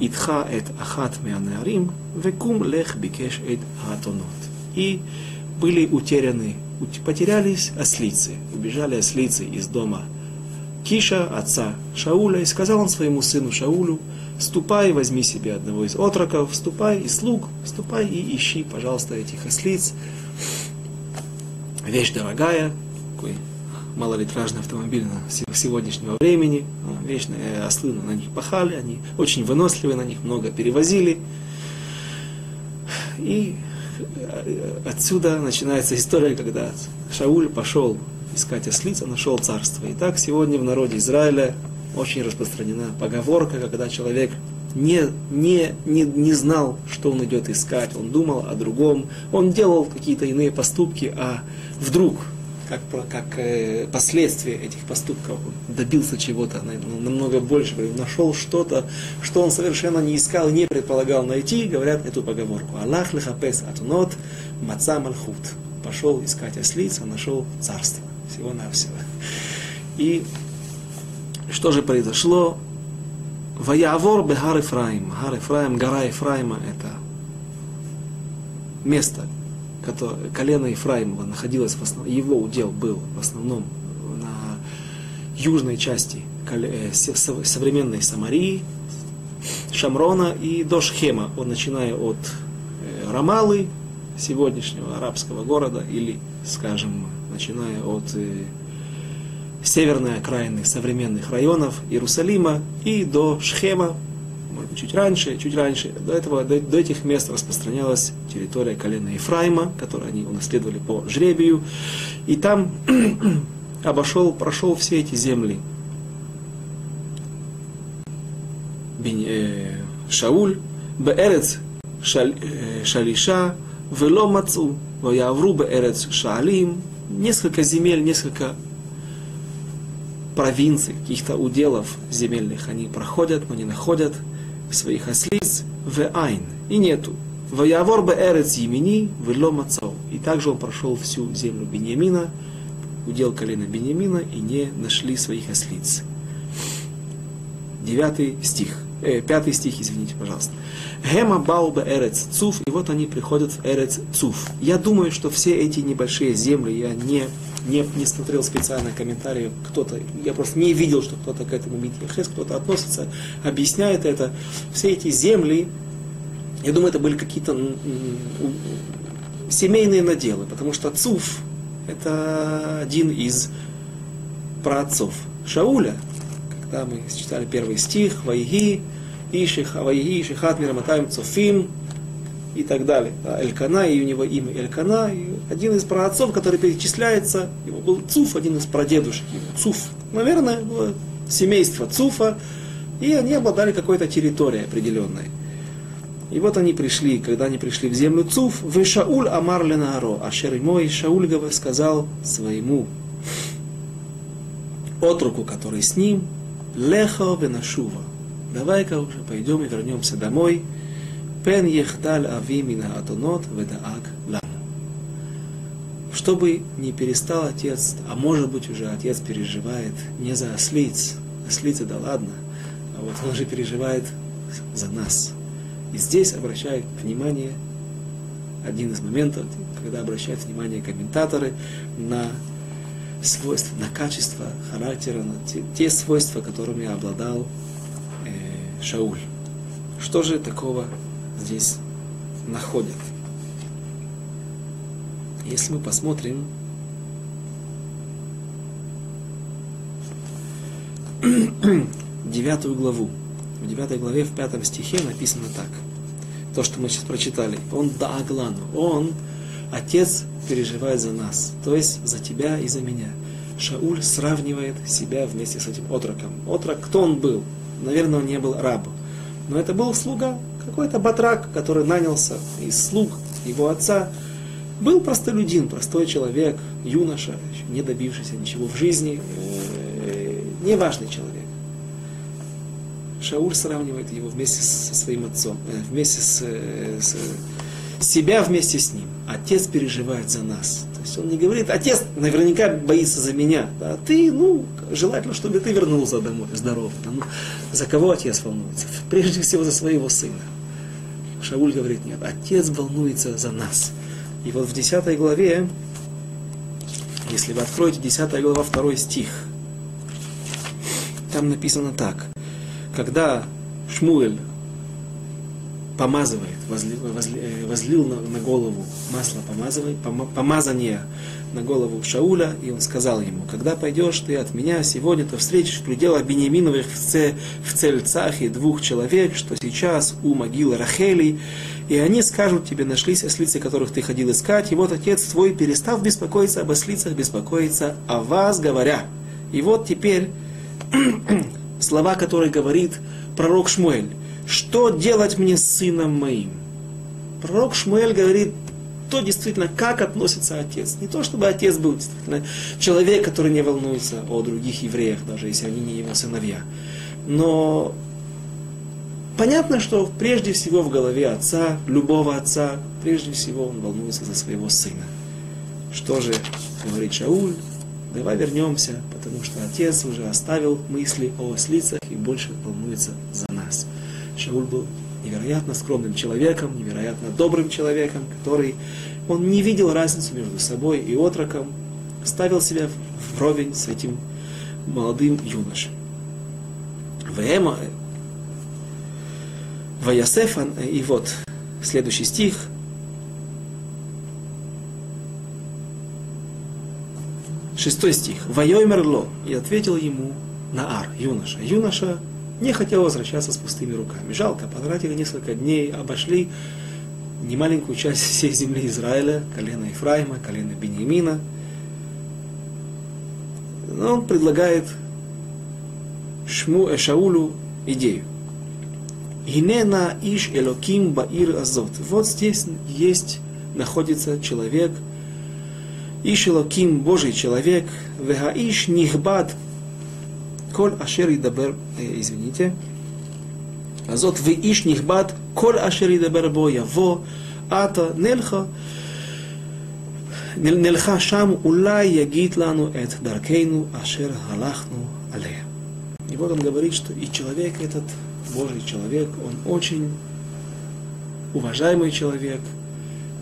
איתך את אחת מהנערים, וקום לך ביקש את האתונות. И были утеряны, потерялись ослицы, убежали ослицы из дома Киша, отца Шауля, и сказал он своему сыну Шаулю, «Ступай, возьми себе одного из отроков, ступай и слуг, ступай и ищи, пожалуйста, этих ослиц, вещь дорогая, такой малолитражный автомобиль сегодняшнего времени. Вечные ослы на них пахали, они очень выносливые, на них много перевозили. И э, отсюда начинается история, когда Шауль пошел искать ослица, нашел царство. И так сегодня в народе Израиля очень распространена поговорка, когда человек не, не, не, не знал, что он идет искать, он думал о другом, он делал какие-то иные поступки, а вдруг как, как э, последствия этих поступков добился чего-то ну, намного больше, нашел что-то, что он совершенно не искал, не предполагал найти, говорят эту поговорку. Аллах лихапес атунот маца мальхут. Пошел искать ослиц, а нашел царство. Всего-навсего. И что же произошло? Ваявор бехар Ефраим. Гар Ефраим, гора Ефраима это место, которое, колено Ефраимова находилось в основном, его удел был в основном на южной части э, современной Самарии, Шамрона и до Шхема, он, начиная от э, Рамалы, сегодняшнего арабского города, или, скажем, начиная от э, северной окраины современных районов Иерусалима и до Шхема, может быть, чуть раньше, чуть раньше. До, этого, до, до этих мест распространялась территория колена Ефраима, которую они унаследовали по жребию. И там обошел, прошел все эти земли. Э, Шауль, Беэрец э, Шалиша, Вело Мацу, Ваявру Беэрец Шаалим, несколько земель, несколько провинций, каких-то уделов земельных они проходят, но не находят своих ослиц в Айн, и нету. Ваявор бы эрец Емини, вело мацау. И также он прошел всю землю Беньямина, удел колена Беньямина, и не нашли своих ослиц. Девятый стих э, пятый стих, извините, пожалуйста. Гема Бауба Эрец Цуф, и вот они приходят в Эрец Цуф. Я думаю, что все эти небольшие земли, я не, не, не смотрел специально комментарии, кто-то, я просто не видел, что кто-то к этому Митьяхес, кто-то относится, объясняет это. Все эти земли, я думаю, это были какие-то семейные наделы, потому что Цуф это один из праотцов Шауля, когда мы читали первый стих, Вайги, Иших, Вайги, Ишихат, Мираматаем, Цофим и так далее. Да, Элькана, и у него имя Элькана, и один из праотцов, который перечисляется, его был Цуф, один из прадедушек его, Цуф. Наверное, было семейство Цуфа, и они обладали какой-то территорией определенной. И вот они пришли, когда они пришли в землю Цуф, вы Шауль Амар Ленаро, а мой Шауль сказал своему отруку, который с ним, Лехо венашува. Давай-ка уже пойдем и вернемся домой. Пен ехдаль ави мина атонот ведаак лану. Чтобы не перестал отец, а может быть уже отец переживает не за ослиц, ослицы да ладно, а вот он же переживает за нас. И здесь обращает внимание, один из моментов, когда обращают внимание комментаторы на свойства, на качество характера, на те, те свойства, которыми обладал э, Шауль. Что же такого здесь находят? Если мы посмотрим девятую главу. В девятой главе, в пятом стихе написано так. То, что мы сейчас прочитали. Он да Аглану. Он Отец переживает за нас, то есть за тебя и за меня. Шауль сравнивает себя вместе с этим отроком. Отрок, кто он был? Наверное, он не был рабом. Но это был слуга, какой-то батрак, который нанялся из слуг его отца. Был простолюдин, простой человек, юноша, не добившийся ничего в жизни, э, неважный человек. Шауль сравнивает его вместе со своим отцом, э, вместе с, э, с себя вместе с ним. Отец переживает за нас. То есть он не говорит, отец наверняка боится за меня. А ты, ну, желательно, чтобы ты вернулся домой здоровый. Ну, за кого отец волнуется? Прежде всего за своего сына. Шауль говорит, нет, отец волнуется за нас. И вот в 10 главе, если вы откроете 10 глава, 2 стих, там написано так. Когда Шмуэль помазывает, возлил, э, возлил на, на голову масло помазывай, помазание на голову Шауля, и он сказал ему, когда пойдешь ты от меня сегодня, то встретишь в пределах Бениаминовых в, це, в Цельцахе двух человек, что сейчас у могилы Рахели, и они скажут тебе, нашлись ослицы, которых ты ходил искать, и вот отец твой, перестав беспокоиться об ослицах, беспокоится о вас, говоря. И вот теперь слова, которые говорит пророк Шмуэль что делать мне с сыном моим? Пророк Шмуэль говорит, то действительно, как относится отец. Не то, чтобы отец был действительно человек, который не волнуется о других евреях, даже если они не его сыновья. Но понятно, что прежде всего в голове отца, любого отца, прежде всего он волнуется за своего сына. Что же говорит Шауль? Давай вернемся, потому что отец уже оставил мысли о ослицах и больше волнуется за нас. Шауль был невероятно скромным человеком, невероятно добрым человеком, который, он не видел разницу между собой и отроком, ставил себя вровень с этим молодым юношей. Вема, Ваясефан, и вот следующий стих. Шестой стих. Вайоймерло. И ответил ему Наар, юноша. Юноша не хотел возвращаться с пустыми руками. Жалко, потратили несколько дней, обошли немаленькую часть всей земли Израиля, колено Ефраима, колено Бениамина. Но он предлагает Шму, э, Шаулю идею. Инена иш элоким баир азот. Вот здесь есть, находится человек, иш элоким, Божий человек, вега иш нихбад, коль ашер идабер, э, извините, הזאת ואיש נכבד, כל אשר ידבר бо яво, ата נלכה, נלכה שם, אולי יגיד לנו את דרכנו אשר הלכנו עליה. И вот он говорит, что и человек этот, Божий человек, он очень уважаемый человек.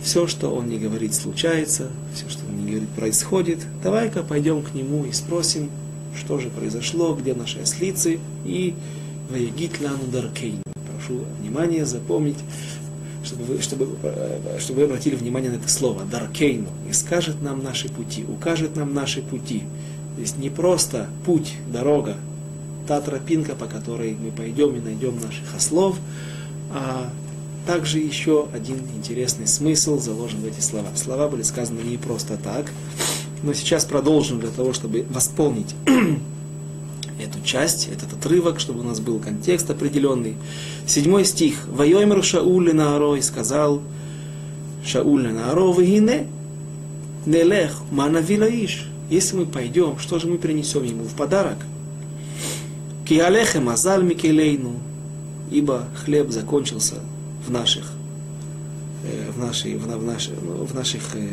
Все, что он не говорит, случается, все, что он не говорит, происходит. Давай-ка пойдем к нему и спросим, что же произошло, где наши ослицы, и Ваегит лану даркейн. Прошу внимание запомнить, чтобы вы, чтобы, чтобы вы обратили внимание на это слово. Даркейну. И скажет нам наши пути, укажет нам наши пути. То есть не просто путь, дорога, та тропинка, по которой мы пойдем и найдем наших ослов, а также еще один интересный смысл заложен в эти слова. Слова были сказаны не просто так, но сейчас продолжим для того, чтобы восполнить эту часть, этот отрывок, чтобы у нас был контекст определенный. Седьмой стих. «Вайомер Шауль Нааро» и сказал Шауль Нааро, «Вегине, нелех, манавилаиш». Если мы пойдем, что же мы принесем ему в подарок? «Ки алехем азаль микелейну», ибо хлеб закончился в наших, э, в, нашей, в, в, наших, в наших, э,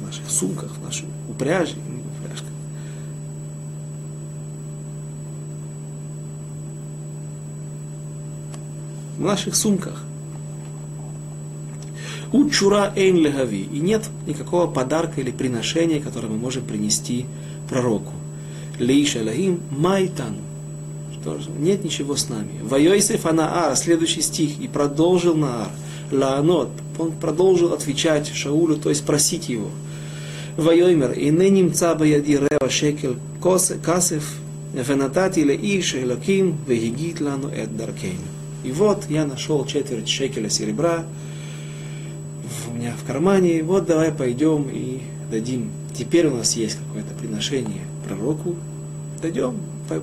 в наших сумках, в нашей упряжи, в наших сумках. Учура эйн легави. И нет никакого подарка или приношения, которое мы можем принести пророку. Лейша лагим майтан. Что же? Нет ничего с нами. Вайойсеф Анаар, следующий стих, и продолжил Наар. Лаанот, он продолжил отвечать Шаулю, то есть просить его. Вайоймер, и нынем цаба яди рева шекел касев, венатати ле иш элоким, вегигит лану эд даркейну. И вот я нашел четверть шекеля серебра у меня в кармане. Вот давай пойдем и дадим. Теперь у нас есть какое-то приношение пророку. Дадим,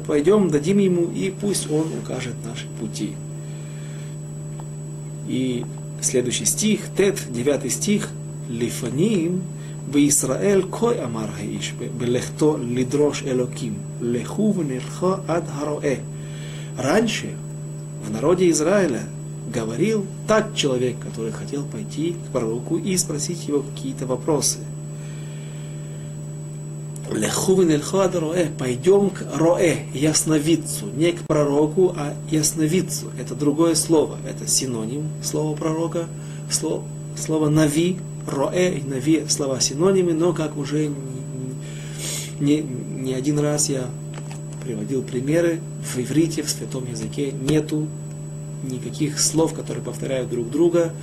пойдем, дадим ему, и пусть он укажет наши пути. И следующий стих, Тет, девятый стих, Лифаним, בישראל כה אמר האיש בלכתו לדרוש אלוקים, לכו ונלכו עד הרועה. Раньше в народе Израиля говорил так человек, который хотел пойти к пророку и спросить его какие-то вопросы. Пойдем к Роэ, ясновидцу, не к пророку, а ясновидцу. Это другое слово, это синоним слова пророка, слово, слово нави, Роэ и нави слова синонимы, но как уже не, не, не один раз я приводил примеры, в иврите, в святом языке нету никаких слов, которые повторяют друг друга.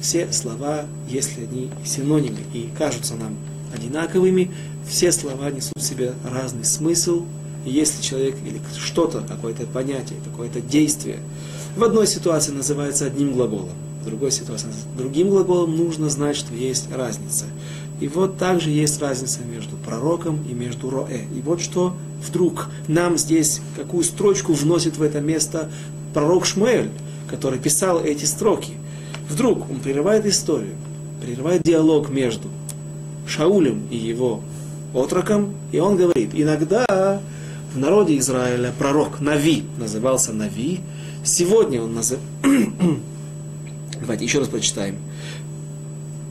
Все слова, если они синонимы и кажутся нам одинаковыми, все слова несут в себе разный смысл. И если человек или что-то, какое-то понятие, какое-то действие в одной ситуации называется одним глаголом, в другой ситуации другим глаголом, нужно знать, что есть разница. И вот также есть разница между пророком и между роэ. И вот что вдруг нам здесь, какую строчку вносит в это место пророк Шмуэль, который писал эти строки. Вдруг он прерывает историю, прерывает диалог между Шаулем и его отроком, и он говорит, иногда в народе Израиля пророк Нави назывался Нави, сегодня он называется... Давайте еще раз прочитаем.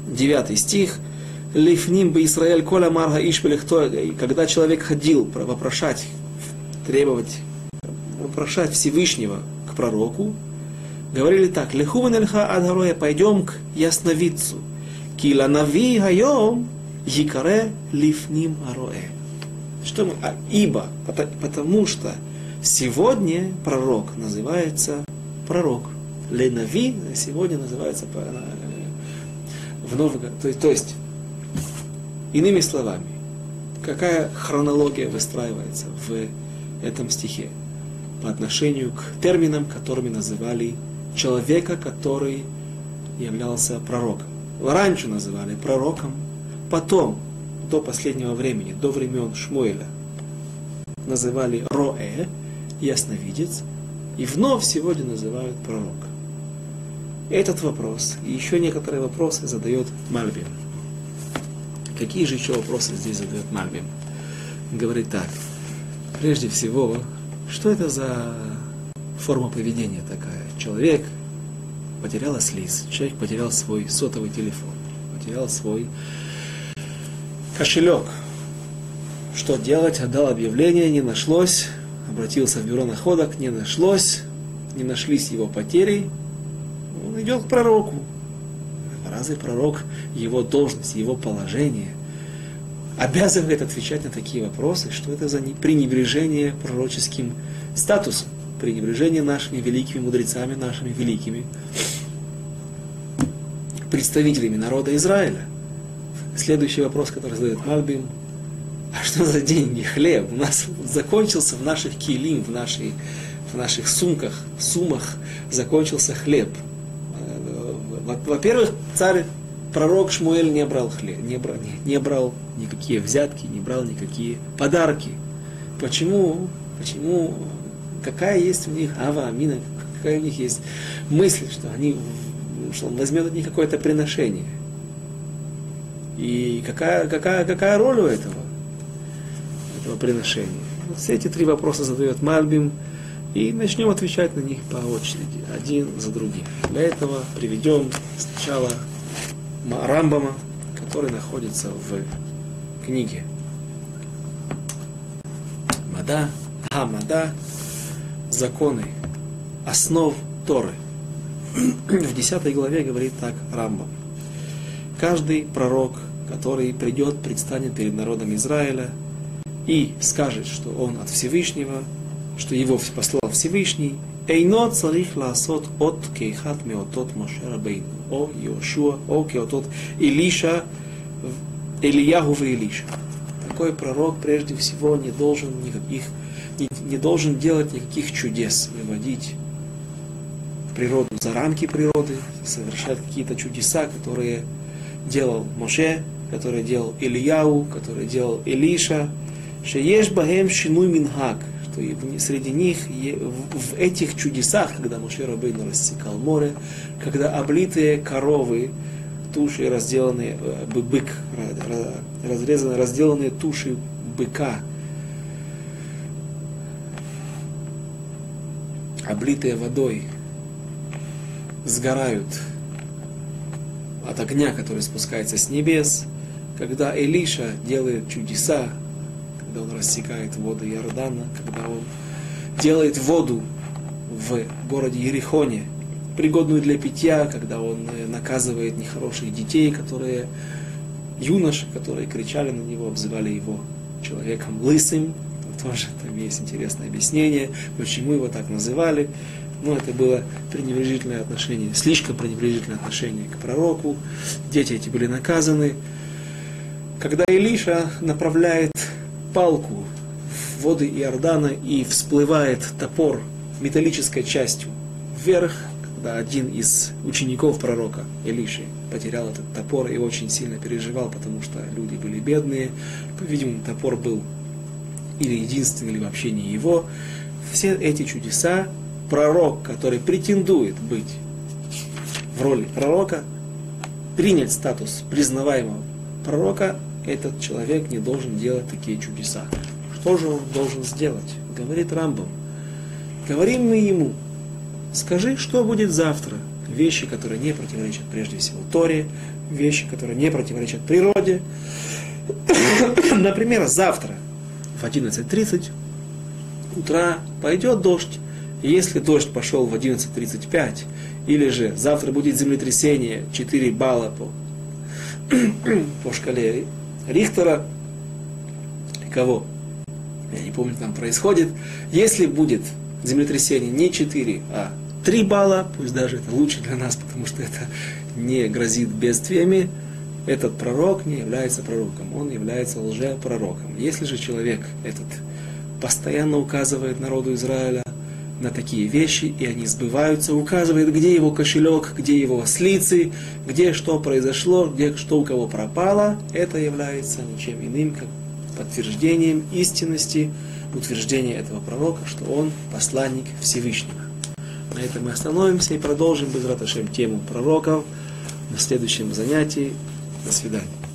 Девятый стих. Лифним бы Израиль коля марга ишпелехто, когда человек ходил вопрошать, требовать, вопрошать Всевышнего к пророку, говорили так, лихуван эльха адгароя, пойдем к ясновидцу. Кила нави хайом якаре лифним ароэ. Что мы? А, ибо, потому что сегодня пророк называется пророк. Ленави сегодня называется э, в новом, то, то есть Иными словами, какая хронология выстраивается в этом стихе? по отношению к терминам, которыми называли человека, который являлся пророком. Раньше называли пророком, потом, до последнего времени, до времен Шмуэля, называли Роэ, ясновидец, и вновь сегодня называют пророк. Этот вопрос и еще некоторые вопросы задает Мальбим. Какие же еще вопросы здесь задает Мальбим? Говорит так. Прежде всего, что это за форма поведения такая? Человек потерял слиз, человек потерял свой сотовый телефон, потерял свой кошелек. Что делать? Отдал объявление, не нашлось, обратился в бюро находок, не нашлось, не нашлись его потери, он идет к пророку. Разве пророк, его должность, его положение обязывает отвечать на такие вопросы? Что это за пренебрежение пророческим статусом? Пренебрежение нашими великими мудрецами, нашими великими представителями народа Израиля. Следующий вопрос, который задает Мальбим. А что за деньги, хлеб? У нас закончился в наших килим, в, нашей, в наших сумках, сумах закончился хлеб. Во-первых, царь, пророк Шмуэль не брал хлеб, не брал, не, не брал никакие взятки, не брал никакие подарки. Почему? Почему? Какая есть у них ава, амина, какая у них есть мысль, что они, что он возьмет от них какое-то приношение. И какая, какая, какая роль у этого, этого приношения? Вот все эти три вопроса задает Мальбим. И начнем отвечать на них по очереди, один за другим. Для этого приведем сначала Рамбама, который находится в книге Мада, Хамада, законы, основ Торы. В 10 главе говорит так Рамбам. Каждый пророк, который придет, предстанет перед народом Израиля и скажет, что он от Всевышнего, что его послал Всевышний, Эйно царих ласот от кейхат меотот Моше Рабейну, о Йошуа, о кеотот Илиша, Ильяху и Илиша. Такой пророк прежде всего не должен никаких, не, не должен делать никаких чудес, выводить природу за рамки природы, совершать какие-то чудеса, которые делал Моше, которые делал Ильяу, которые делал Илиша, Шееш Бахем Шинуй Минхак, что среди них, в этих чудесах, когда Муше Рабейну рассекал море, когда облитые коровы, туши разделанные, э, бык, разрезанные, разделанные туши быка, облитые водой, сгорают от огня, который спускается с небес, когда Элиша делает чудеса, когда он рассекает воды Иордана, когда он делает воду в городе Ерихоне, пригодную для питья, когда он э, наказывает нехороших детей, которые юноши, которые кричали на него, обзывали его человеком лысым. Тоже там есть интересное объяснение, почему его так называли. Но это было пренебрежительное отношение, слишком пренебрежительное отношение к пророку. Дети эти были наказаны. Когда Илиша направляет палку в воды Иордана и всплывает топор металлической частью вверх, когда один из учеников пророка Илиши потерял этот топор и очень сильно переживал, потому что люди были бедные. По-видимому, топор был или единственный, или вообще не его. Все эти чудеса пророк, который претендует быть в роли пророка, принять статус признаваемого пророка, этот человек не должен делать такие чудеса. Что же он должен сделать? Говорит Рамбам. Говорим мы ему, скажи, что будет завтра. Вещи, которые не противоречат прежде всего Торе, вещи, которые не противоречат природе. Например, завтра в 11.30 утра пойдет дождь. Если дождь пошел в 11.35, или же завтра будет землетрясение 4 балла по, по шкале Рихтера, кого, я не помню, там происходит, если будет землетрясение не 4, а 3 балла, пусть даже это лучше для нас, потому что это не грозит бедствиями, этот пророк не является пророком, он является лжепророком. Если же человек этот постоянно указывает народу Израиля на такие вещи, и они сбываются, указывает, где его кошелек, где его слицы, где что произошло, где что у кого пропало, это является ничем иным, как подтверждением истинности утверждения этого пророка, что он посланник Всевышнего. На этом мы остановимся и продолжим без тему пророков на следующем занятии. До свидания.